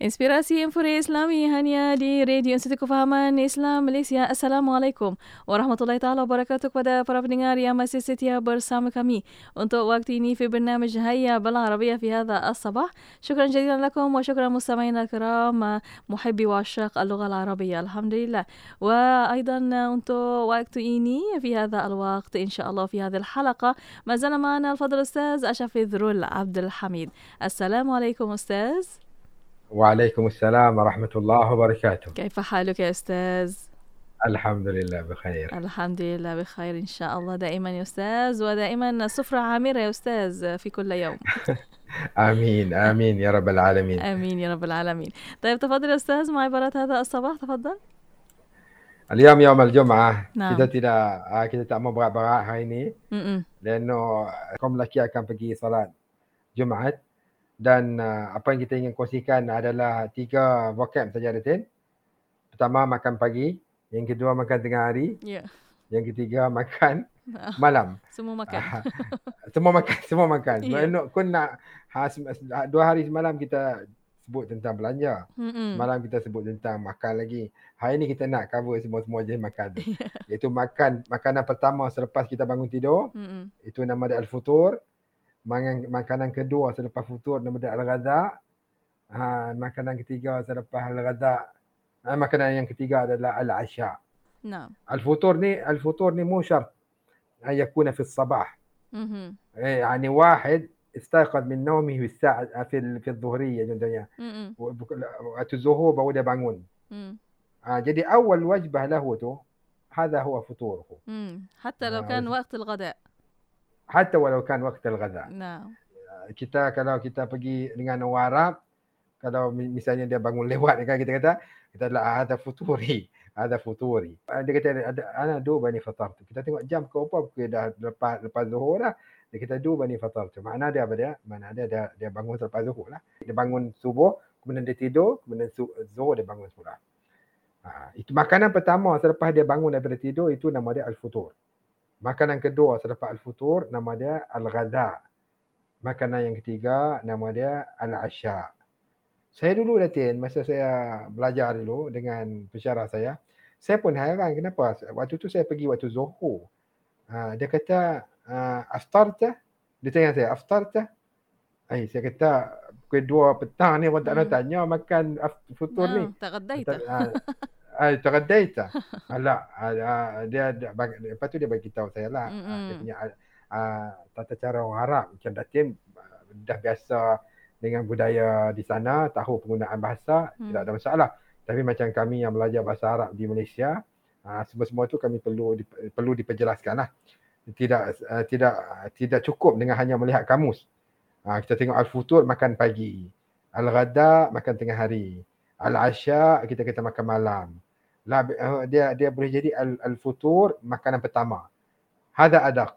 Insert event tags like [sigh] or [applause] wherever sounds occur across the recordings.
Inspirasi Infuri Islami hanya di Radio Institut Kefahaman Islam Malaysia. Assalamualaikum warahmatullahi taala wabarakatuh kepada para pendengar yang masih setia bersama kami untuk waktu ini في برنامج هيا بالعربية في هذا الصباح. شكرا جزيلا لكم وشكرا مستمعينا الكرام محبي وعشاق اللغة العربية الحمد لله. وأيضا untuk waktu ini في هذا الوقت إن شاء الله في هذه الحلقة ما زال معنا الفضل الأستاذ أشرف ذرول عبد الحميد. السلام عليكم أستاذ. وعليكم السلام ورحمة الله وبركاته. كيف حالك يا أستاذ؟ الحمد لله بخير. الحمد لله بخير إن شاء الله. دائما يا أستاذ ودائما السفرة عامرة يا أستاذ في كل يوم. [laughs] آمين آمين يا رب العالمين. آمين يا رب العالمين. طيب تفضل يا أستاذ مع عبارة هذا الصباح تفضل. اليوم يوم الجمعة. نعم. kita tak mau berat-berat hari ini م-م. Leno kaum lelaki akan pergi salat Jumaat dan uh, apa yang kita ingin kongsikan adalah tiga vocab saja Datin. Pertama makan pagi, yang kedua makan tengah hari. Ya. Yeah. Yang ketiga makan uh, [laughs] malam. Semua makan. Uh, [laughs] semua makan, semua makan. Yeah. Menuk kau nak ha, ha, dua hari semalam kita sebut tentang belanja. Mm-hmm. Malam kita sebut tentang makan lagi. Hari ni kita nak cover semua-semua jenis makan. [laughs] Yeah. Iaitu makan makanan pertama selepas kita bangun tidur. Mm-hmm. Itu nama dia al-futur. Makan, makanan kedua selepas futur nama dia al-ghada. Ha, makanan ketiga selepas al-ghada. Ha, makanan yang ketiga adalah al-asya. نعم الفطور ني الفطور ني مو شرط أن يكون في الصباح م-م. إيه، يعني واحد استيقظ من نومه في الساعة في في الظهرية bangun. م. Ah, jadi awal wajbah lahu tu هذا هو فطوره م. حتى لو آه، كان وقت الغداء hatta walaukan waktu al-ghadha. Nah. Ya, kita kalau kita pergi dengan orang Arab, kalau misalnya dia bangun lewat kan kita kata, kita adalah ada futuri. Ada futuri. Ah, dia kata, ada ana du bani fatar tu. Kita tengok jam ke apa, pukul dah lepas, lepas zuhur lah. Dia kata du bani fatar tu. Mana dia apa dia? Mana dia, dia, dia bangun selepas zuhur lah. Dia bangun subuh, kemudian dia tidur, kemudian zuhur dia bangun semula. Ha, ah, itu makanan pertama selepas dia bangun daripada tidur itu nama dia al-futur. Makanan kedua selepas al-futur nama dia al-ghada. Makanan yang ketiga nama dia al-asya. Saya dulu Latin masa saya belajar dulu dengan pensyarah saya, saya pun hairan kenapa waktu tu saya pergi waktu Zuhur. Ha, dia kata ha, aftarta? Dia tanya saya aftarta? Ai eh, saya kata pukul 2 petang ni orang tak hmm. nak tanya makan futur ni. Tak kedai tu. Ha. [laughs] Ah, uh, tuan date. Ah. [laughs] Alah, uh, dia, dia, dia, lepas tu dia bagi tahu saya lah. Mm-hmm. Dia punya uh, tata cara orang Arab. Macam Datin uh, dah biasa dengan budaya di sana, tahu penggunaan bahasa, mm. tidak ada masalah. Tapi macam kami yang belajar bahasa Arab di Malaysia, uh, semua-semua tu kami perlu di, perlu diperjelaskan lah. Tidak, uh, tidak, uh, tidak cukup dengan hanya melihat kamus. Uh, kita tengok Al-Futur makan pagi. Al-Ghada makan tengah hari. Al-Asya kita kita makan malam. La, uh, dia dia boleh jadi al, al-futur makanan pertama. Hada adaq.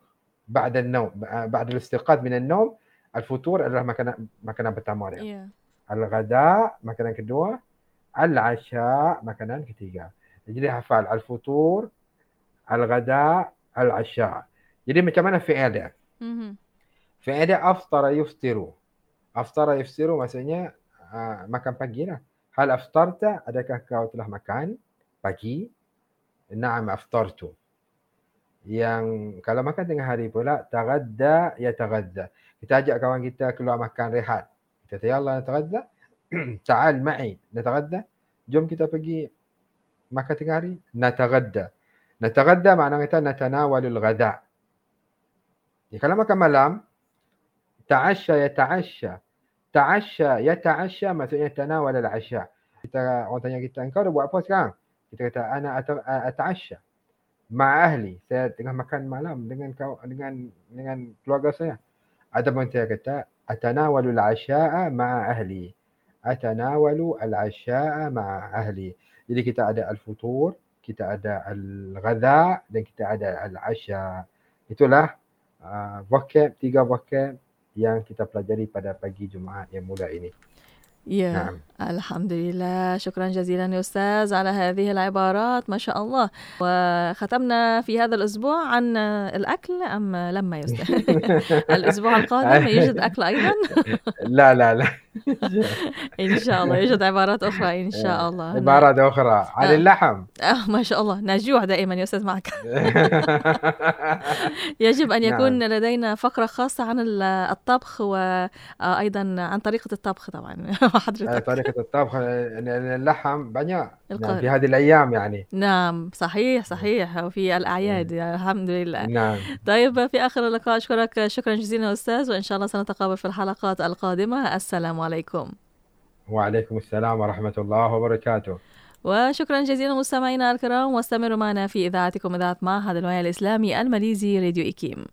An-nawm, uh, ba'da al-istiqad min an-nawm, al-futur adalah makanan makanan pertama dia. يا Al-ghada makanan kedua, al-asya makanan ketiga. Jadi hafal al-futur, al-ghada, al-asya. Jadi macam mana fi'il dia? م-م. Fi'il dia aftara yuftiru. Aftara yuftiru maksudnya uh, makan pagi lah. Hal aftarta, adakah kau telah makan pagi? Naam aftartu. Yang kalau makan tengah hari pula, tagadda ya tagadda. Kita ajak kawan kita keluar makan rehat. Kita kata, ya Allah natagadda. [clears throat] Ta'al ma'i natagadda. Jom kita pergi makan tengah hari. Natagadda. Natagadda makna kata natanawalul ghada. Ya, kalau makan malam, ta'asya ya ta'asya. Ta'asya ya ta'asya maksudnya tanawal al-asya. Kita orang tanya kita, engkau dah buat apa sekarang? Kita kata ana ata- ata'asya. Ma ahli. Saya tengah makan malam dengan kau dengan dengan keluarga saya. Ataupun saya kata atanawalu al-asya'a ma'a ahli. Atanawalu al-asya'a ma'a ahli. Jadi kita ada al-futur, kita ada al-ghadha dan kita ada al-asya. Itulah uh, vocab, tiga vocab yang kita pelajari pada pagi Jumaat yang muda ini. يا نعم. الحمد لله. شكرا جزيلا يا أستاذ على هذه العبارات ما شاء الله. وختمنا في هذا الأسبوع عن الأكل أم لما يا أستاذ الأسبوع القادم يوجد أكل أيضا؟ لا لا لا. [laughs] إن شاء الله يوجد عبارات أخرى إن شاء الله. عبارات أخرى. عن آه. اللحم. آه ما شاء الله. نجوع دائما يا أستاذ معك. [laughs] يجب أن يكون نعم. لدينا فقرة خاصة عن الطبخ وأيضا عن طريقة الطبخ طبعا. [laughs] حضرتك. طريقة الطبخ. اللحم banyak الق- نعم، في هذه الأيام يعني. نعم صحيح صحيح وفي الأعياد الحمد لله. نعم. طيب في آخر اللقاء أشكرك شكرا جزيلا أستاذ وإن شاء الله سنتقابل في الحلقات القادمة. السلام عليكم. وعليكم السلام ورحمة الله وبركاته. وشكرا جزيلا مستمعينا الكرام. واستمروا معنا في إذاعتكم إذاعة معهد الوعي الإسلامي الماليزي راديو إيكيم